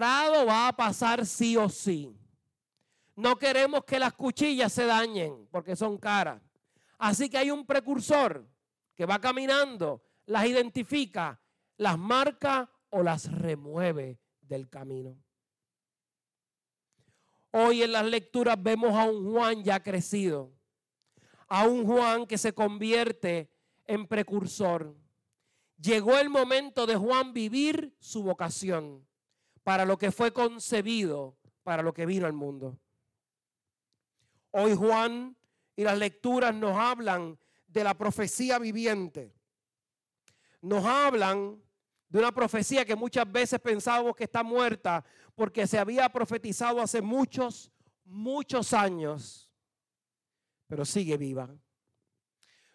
va a pasar sí o sí. No queremos que las cuchillas se dañen porque son caras. Así que hay un precursor que va caminando, las identifica, las marca o las remueve del camino. Hoy en las lecturas vemos a un Juan ya crecido, a un Juan que se convierte en precursor. Llegó el momento de Juan vivir su vocación para lo que fue concebido, para lo que vino al mundo. Hoy Juan y las lecturas nos hablan de la profecía viviente. Nos hablan de una profecía que muchas veces pensábamos que está muerta porque se había profetizado hace muchos, muchos años, pero sigue viva.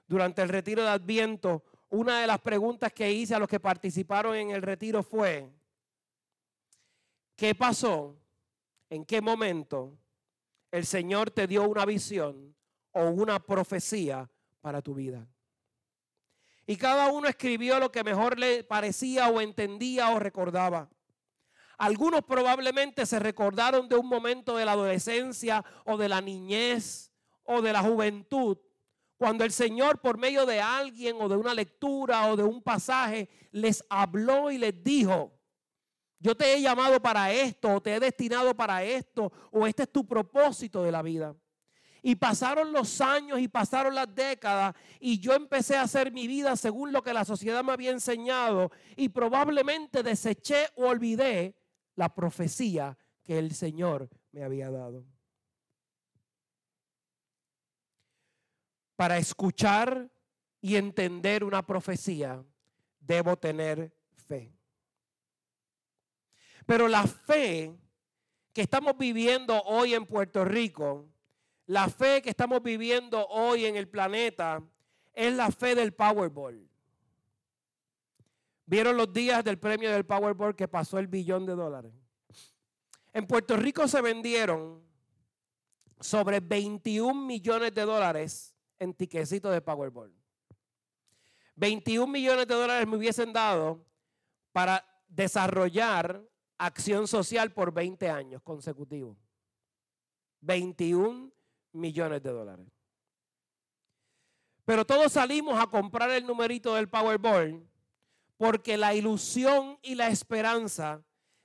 Durante el retiro de Adviento, una de las preguntas que hice a los que participaron en el retiro fue, ¿qué pasó? ¿En qué momento el Señor te dio una visión o una profecía para tu vida? Y cada uno escribió lo que mejor le parecía o entendía o recordaba. Algunos probablemente se recordaron de un momento de la adolescencia o de la niñez o de la juventud, cuando el Señor por medio de alguien o de una lectura o de un pasaje les habló y les dijo, yo te he llamado para esto o te he destinado para esto o este es tu propósito de la vida. Y pasaron los años y pasaron las décadas y yo empecé a hacer mi vida según lo que la sociedad me había enseñado y probablemente deseché o olvidé la profecía que el Señor me había dado. Para escuchar y entender una profecía, debo tener fe. Pero la fe que estamos viviendo hoy en Puerto Rico la fe que estamos viviendo hoy en el planeta es la fe del Powerball. ¿Vieron los días del premio del Powerball que pasó el billón de dólares? En Puerto Rico se vendieron sobre 21 millones de dólares en tiquecitos de Powerball. 21 millones de dólares me hubiesen dado para desarrollar acción social por 20 años consecutivos. 21 millones de dólares. Pero todos salimos a comprar el numerito del Powerball porque la ilusión y la esperanza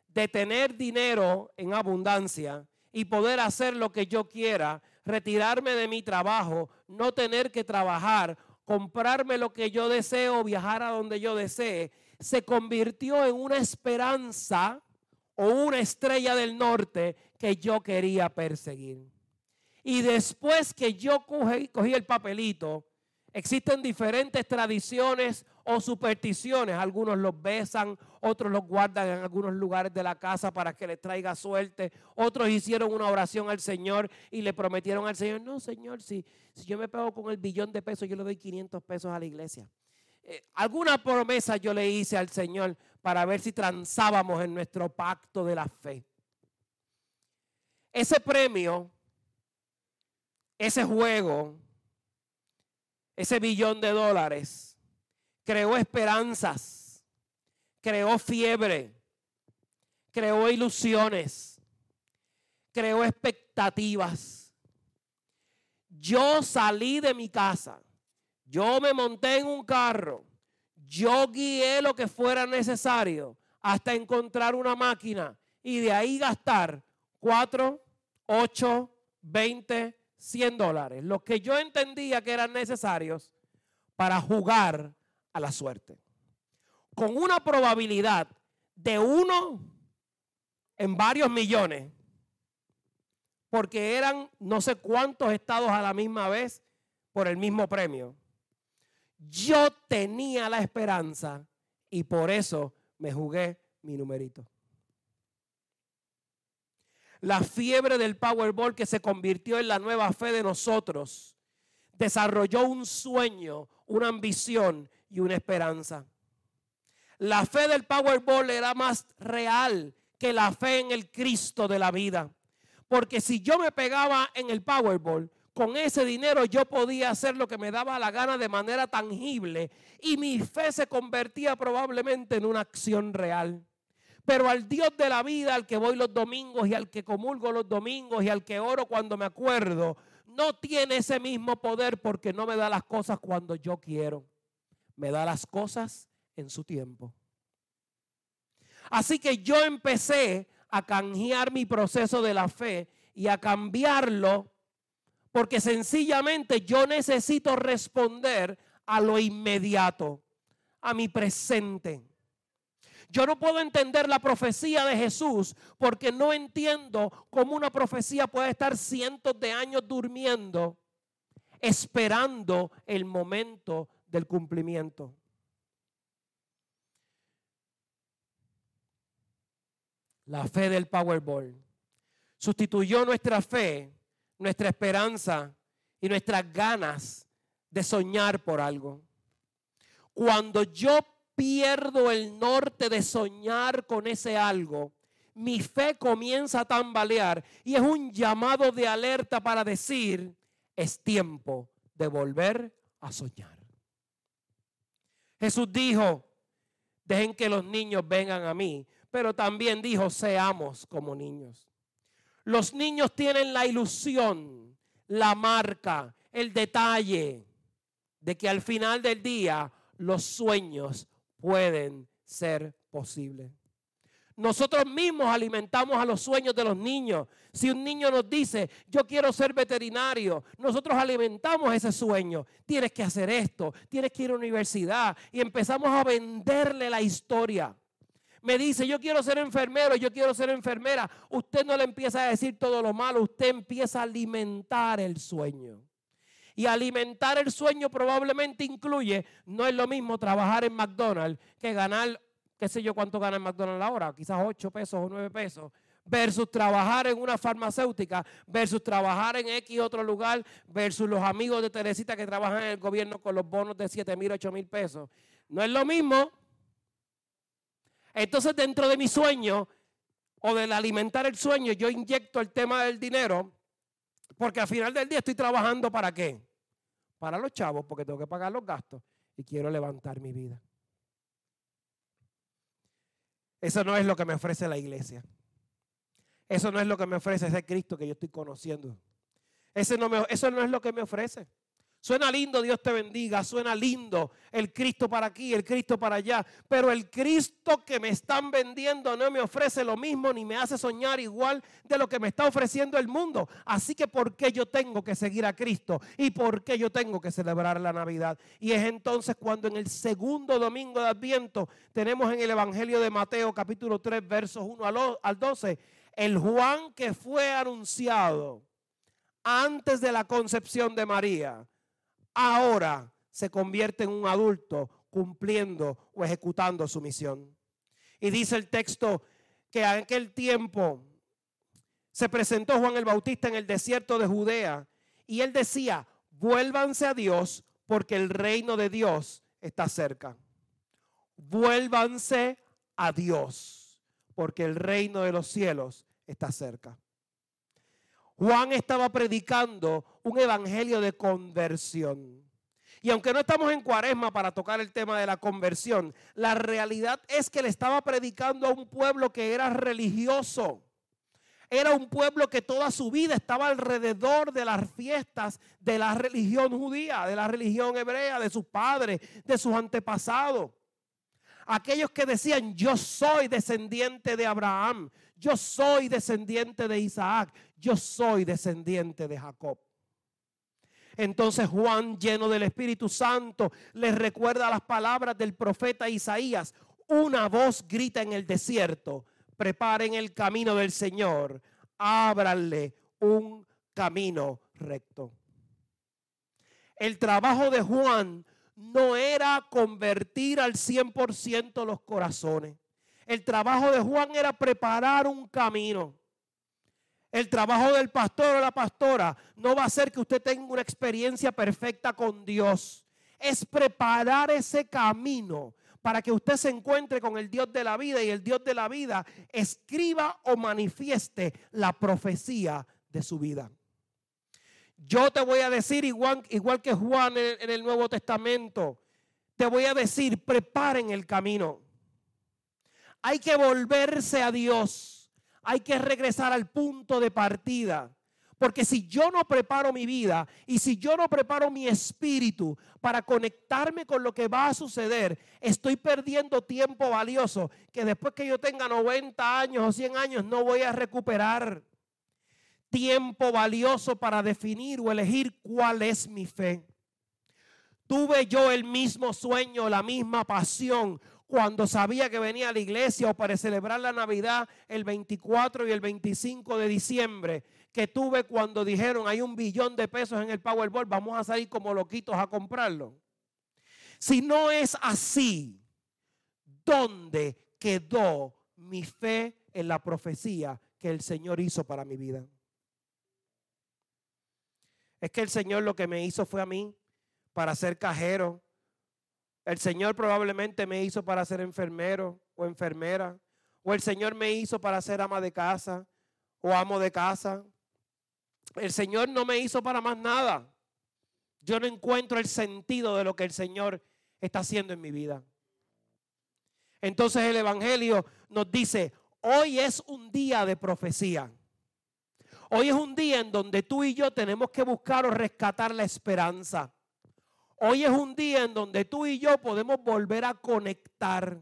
de tener dinero en abundancia y poder hacer lo que yo quiera, retirarme de mi trabajo, no tener que trabajar, comprarme lo que yo deseo, viajar a donde yo desee, se convirtió en una esperanza o una estrella del norte que yo quería perseguir. Y después que yo cogí, el papelito, existen diferentes tradiciones o supersticiones. Algunos los besan, otros los guardan en algunos lugares de la casa para que les traiga suerte. Otros hicieron una oración al Señor y le prometieron al Señor, no Señor, si, si yo me pego con el billón de pesos, yo le doy 500 pesos a la iglesia. Eh, alguna promesa yo le hice al Señor para ver si transábamos en nuestro pacto de la fe. Ese premio ese juego, ese billón de dólares, creó esperanzas, creó fiebre, creó ilusiones, creó expectativas. Yo salí de mi casa, yo me monté en un carro, yo guié lo que fuera necesario hasta encontrar una máquina y de ahí gastar 4, 8, 20, 100 dólares, lo que yo entendía que eran necesarios para jugar a la suerte. Con una probabilidad de uno en varios millones, porque eran no sé cuántos estados a la misma vez por el mismo premio. Yo tenía la esperanza y por eso me jugué mi numerito la fiebre del Powerball que se convirtió en la nueva fe de nosotros, desarrolló un sueño, una ambición y una esperanza. La fe del Powerball era más real que la fe en el Cristo de la vida. Porque si yo me pegaba en el Powerball, con ese dinero yo podía hacer lo que me daba la gana de manera tangible y mi fe se convertía probablemente en una acción real. Pero al Dios de la vida, al que voy los domingos y al que comulgo los domingos y al que oro cuando me acuerdo, no tiene ese mismo poder porque no me da las cosas cuando yo quiero. Me da las cosas en su tiempo. Así que yo empecé a canjear mi proceso de la fe y a cambiarlo porque sencillamente yo necesito responder a lo inmediato, a mi presente. Yo no puedo entender la profecía de Jesús porque no entiendo cómo una profecía puede estar cientos de años durmiendo, esperando el momento del cumplimiento. La fe del Powerball sustituyó nuestra fe, nuestra esperanza y nuestras ganas de soñar por algo. Cuando yo pierdo el norte de soñar con ese algo, mi fe comienza a tambalear y es un llamado de alerta para decir, es tiempo de volver a soñar. Jesús dijo, dejen que los niños vengan a mí, pero también dijo, seamos como niños. Los niños tienen la ilusión, la marca, el detalle de que al final del día los sueños pueden ser posibles. Nosotros mismos alimentamos a los sueños de los niños. Si un niño nos dice, yo quiero ser veterinario, nosotros alimentamos ese sueño. Tienes que hacer esto, tienes que ir a la universidad y empezamos a venderle la historia. Me dice, yo quiero ser enfermero, yo quiero ser enfermera. Usted no le empieza a decir todo lo malo, usted empieza a alimentar el sueño. Y alimentar el sueño probablemente incluye, no es lo mismo trabajar en McDonald's que ganar, qué sé yo cuánto gana en McDonald's ahora, quizás 8 pesos o 9 pesos, versus trabajar en una farmacéutica, versus trabajar en X otro lugar, versus los amigos de Teresita que trabajan en el gobierno con los bonos de 7 mil, 8 mil pesos. No es lo mismo. Entonces dentro de mi sueño o del alimentar el sueño, yo inyecto el tema del dinero porque al final del día estoy trabajando para qué? Para los chavos, porque tengo que pagar los gastos y quiero levantar mi vida. Eso no es lo que me ofrece la iglesia. Eso no es lo que me ofrece ese Cristo que yo estoy conociendo. Ese no eso no es lo que me ofrece. Suena lindo, Dios te bendiga, suena lindo el Cristo para aquí, el Cristo para allá, pero el Cristo que me están vendiendo no me ofrece lo mismo ni me hace soñar igual de lo que me está ofreciendo el mundo. Así que ¿por qué yo tengo que seguir a Cristo? ¿Y por qué yo tengo que celebrar la Navidad? Y es entonces cuando en el segundo domingo de Adviento tenemos en el Evangelio de Mateo capítulo 3 versos 1 al 12 el Juan que fue anunciado antes de la concepción de María ahora se convierte en un adulto cumpliendo o ejecutando su misión. Y dice el texto que en aquel tiempo se presentó Juan el Bautista en el desierto de Judea y él decía, vuélvanse a Dios porque el reino de Dios está cerca. Vuélvanse a Dios porque el reino de los cielos está cerca. Juan estaba predicando un evangelio de conversión. Y aunque no estamos en cuaresma para tocar el tema de la conversión, la realidad es que le estaba predicando a un pueblo que era religioso. Era un pueblo que toda su vida estaba alrededor de las fiestas de la religión judía, de la religión hebrea, de sus padres, de sus antepasados. Aquellos que decían, yo soy descendiente de Abraham, yo soy descendiente de Isaac, yo soy descendiente de Jacob. Entonces Juan, lleno del Espíritu Santo, les recuerda las palabras del profeta Isaías. Una voz grita en el desierto, preparen el camino del Señor, ábranle un camino recto. El trabajo de Juan no era convertir al 100% los corazones. El trabajo de Juan era preparar un camino. El trabajo del pastor o la pastora no va a ser que usted tenga una experiencia perfecta con Dios. Es preparar ese camino para que usted se encuentre con el Dios de la vida y el Dios de la vida escriba o manifieste la profecía de su vida. Yo te voy a decir igual, igual que Juan en, en el Nuevo Testamento, te voy a decir, preparen el camino Hay que volverse a Dios. Hay que regresar al punto de partida. Porque si yo no preparo mi vida y si yo no preparo mi espíritu para conectarme con lo que va a suceder, estoy perdiendo tiempo valioso que después que yo tenga 90 años o 100 años no voy a recuperar. Tiempo valioso para definir o elegir cuál es mi fe. Tuve yo el mismo sueño, la misma pasión cuando sabía que venía a la iglesia o para celebrar la Navidad el 24 y el 25 de diciembre que tuve cuando dijeron hay un billón de pesos en el Powerball, vamos a salir como loquitos a comprarlo. Si no es así, ¿dónde quedó mi fe en la profecía que el Señor hizo para mi vida? Es que el Señor lo que me hizo fue a mí para ser cajero. El Señor probablemente me hizo para ser enfermero o enfermera. O el Señor me hizo para ser ama de casa o amo de casa. El Señor no me hizo para más nada. Yo no encuentro el sentido de lo que el Señor está haciendo en mi vida. Entonces el Evangelio nos dice, hoy es un día de profecía. Hoy es un día en donde tú y yo tenemos que buscar o rescatar la esperanza. Hoy es un día en donde tú y yo podemos volver a conectar.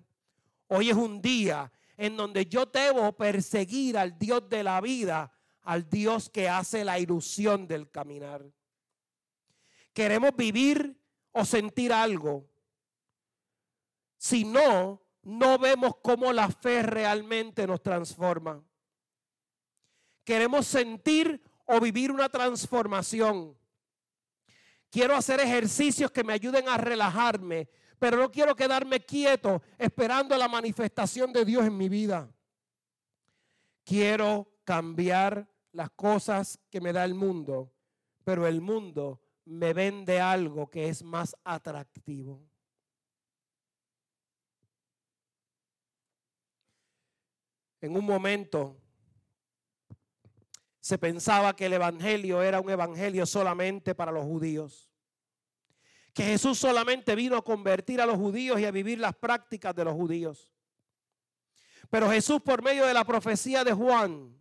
Hoy es un día en donde yo debo perseguir al Dios de la vida al Dios que hace la ilusión del caminar. Queremos vivir o sentir algo. Si no, no vemos cómo la fe realmente nos transforma. Queremos sentir o vivir una transformación. Quiero hacer ejercicios que me ayuden a relajarme, pero no quiero quedarme quieto esperando la manifestación de Dios en mi vida. Quiero cambiar las cosas que me da el mundo, pero el mundo me vende algo que es más atractivo. En un momento se pensaba que el Evangelio era un Evangelio solamente para los judíos. Que Jesús solamente vino a convertir a los judíos y a vivir las prácticas de los judíos. Pero Jesús por medio de la profecía de Juan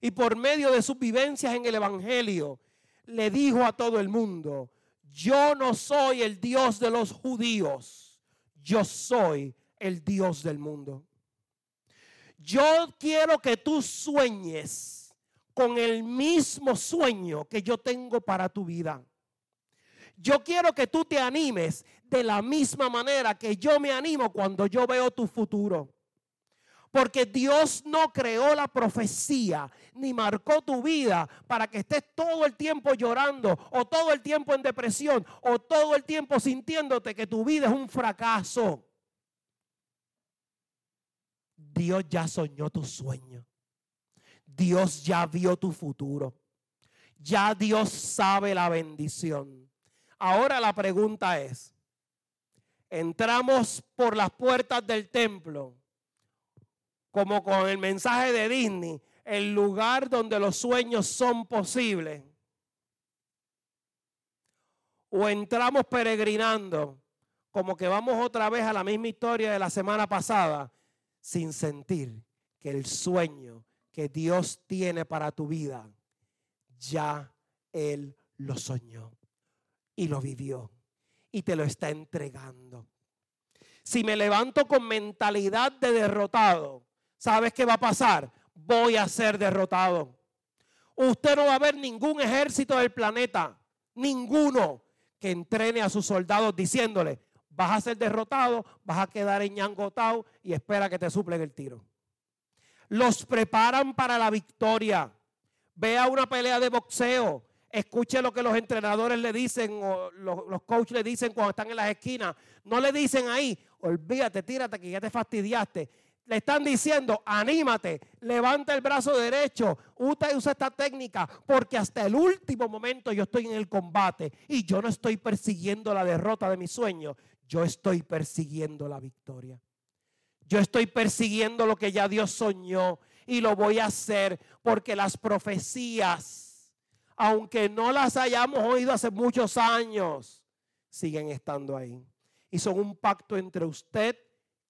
y por medio de sus vivencias en el Evangelio le dijo a todo el mundo, yo no soy el Dios de los judíos, yo soy el Dios del mundo. Yo quiero que tú sueñes con el mismo sueño que yo tengo para tu vida. Yo quiero que tú te animes de la misma manera que yo me animo cuando yo veo tu futuro. Porque Dios no creó la profecía ni marcó tu vida para que estés todo el tiempo llorando o todo el tiempo en depresión o todo el tiempo sintiéndote que tu vida es un fracaso. Dios ya soñó tu sueño. Dios ya vio tu futuro. Ya Dios sabe la bendición. Ahora la pregunta es, entramos por las puertas del templo como con el mensaje de Disney, el lugar donde los sueños son posibles. O entramos peregrinando, como que vamos otra vez a la misma historia de la semana pasada, sin sentir que el sueño que Dios tiene para tu vida, ya Él lo soñó y lo vivió y te lo está entregando. Si me levanto con mentalidad de derrotado, ¿sabes qué va a pasar? Voy a ser derrotado. Usted no va a ver ningún ejército del planeta, ninguno, que entrene a sus soldados diciéndole, vas a ser derrotado, vas a quedar enñangotado y espera que te suplen el tiro. Los preparan para la victoria. Vea una pelea de boxeo. Escuche lo que los entrenadores le dicen o los, coaches le dicen cuando están en las esquinas. No le dicen ahí, olvídate, tírate que ya te fastidiaste le están diciendo, anímate, levanta el brazo derecho, usa, usa esta técnica, porque hasta el último momento yo estoy en el combate y yo no estoy persiguiendo la derrota de mi sueño, yo estoy persiguiendo la victoria. Yo estoy persiguiendo lo que ya Dios soñó y lo voy a hacer porque las profecías, aunque no las hayamos oído hace muchos años, siguen estando ahí. Y son un pacto entre usted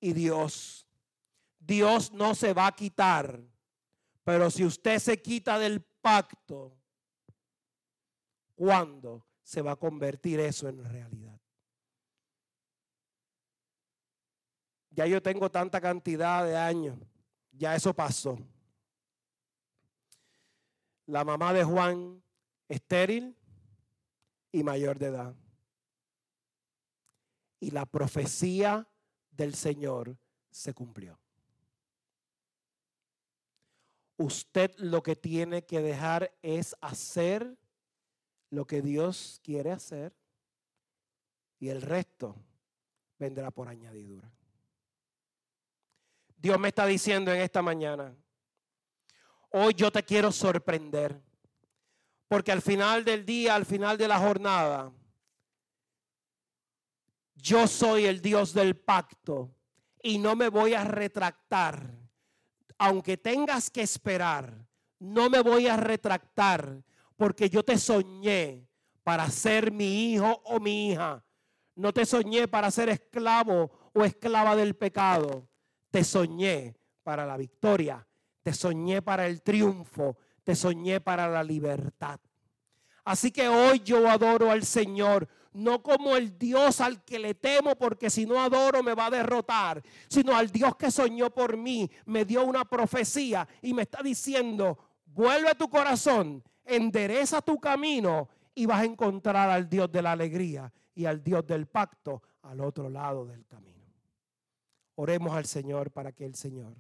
y Dios. Dios no se va a quitar. Pero si usted se quita del pacto, ¿cuándo se va a convertir eso en realidad? Ya yo tengo tanta cantidad de años, ya eso pasó. La mamá de Juan, estéril y mayor de edad. Y la profecía del Señor se cumplió. Usted lo que tiene que dejar es hacer lo que Dios quiere hacer y el resto vendrá por añadidura. Dios me está diciendo en esta mañana, hoy yo te quiero sorprender, porque al final del día, al final de la jornada, yo soy el Dios del pacto y no me voy a retractar aunque tengas que esperar, no me voy a retractar porque yo te soñé para ser mi hijo o mi hija. No te soñé para ser esclavo o esclava del pecado. Te soñé para la victoria. Te soñé para el triunfo. Te soñé para la libertad. Así que hoy yo adoro al Señor no como el Dios al que le temo porque si no adoro me va a derrotar, sino al Dios que soñó por mí, me dio una profecía y me está diciendo, vuelve a tu corazón, endereza tu camino y vas a encontrar al Dios de la alegría y al Dios del pacto al otro lado del camino. Oremos al Señor para que el Señor,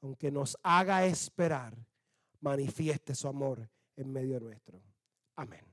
aunque nos haga esperar, manifieste su amor en medio nuestro. Amén.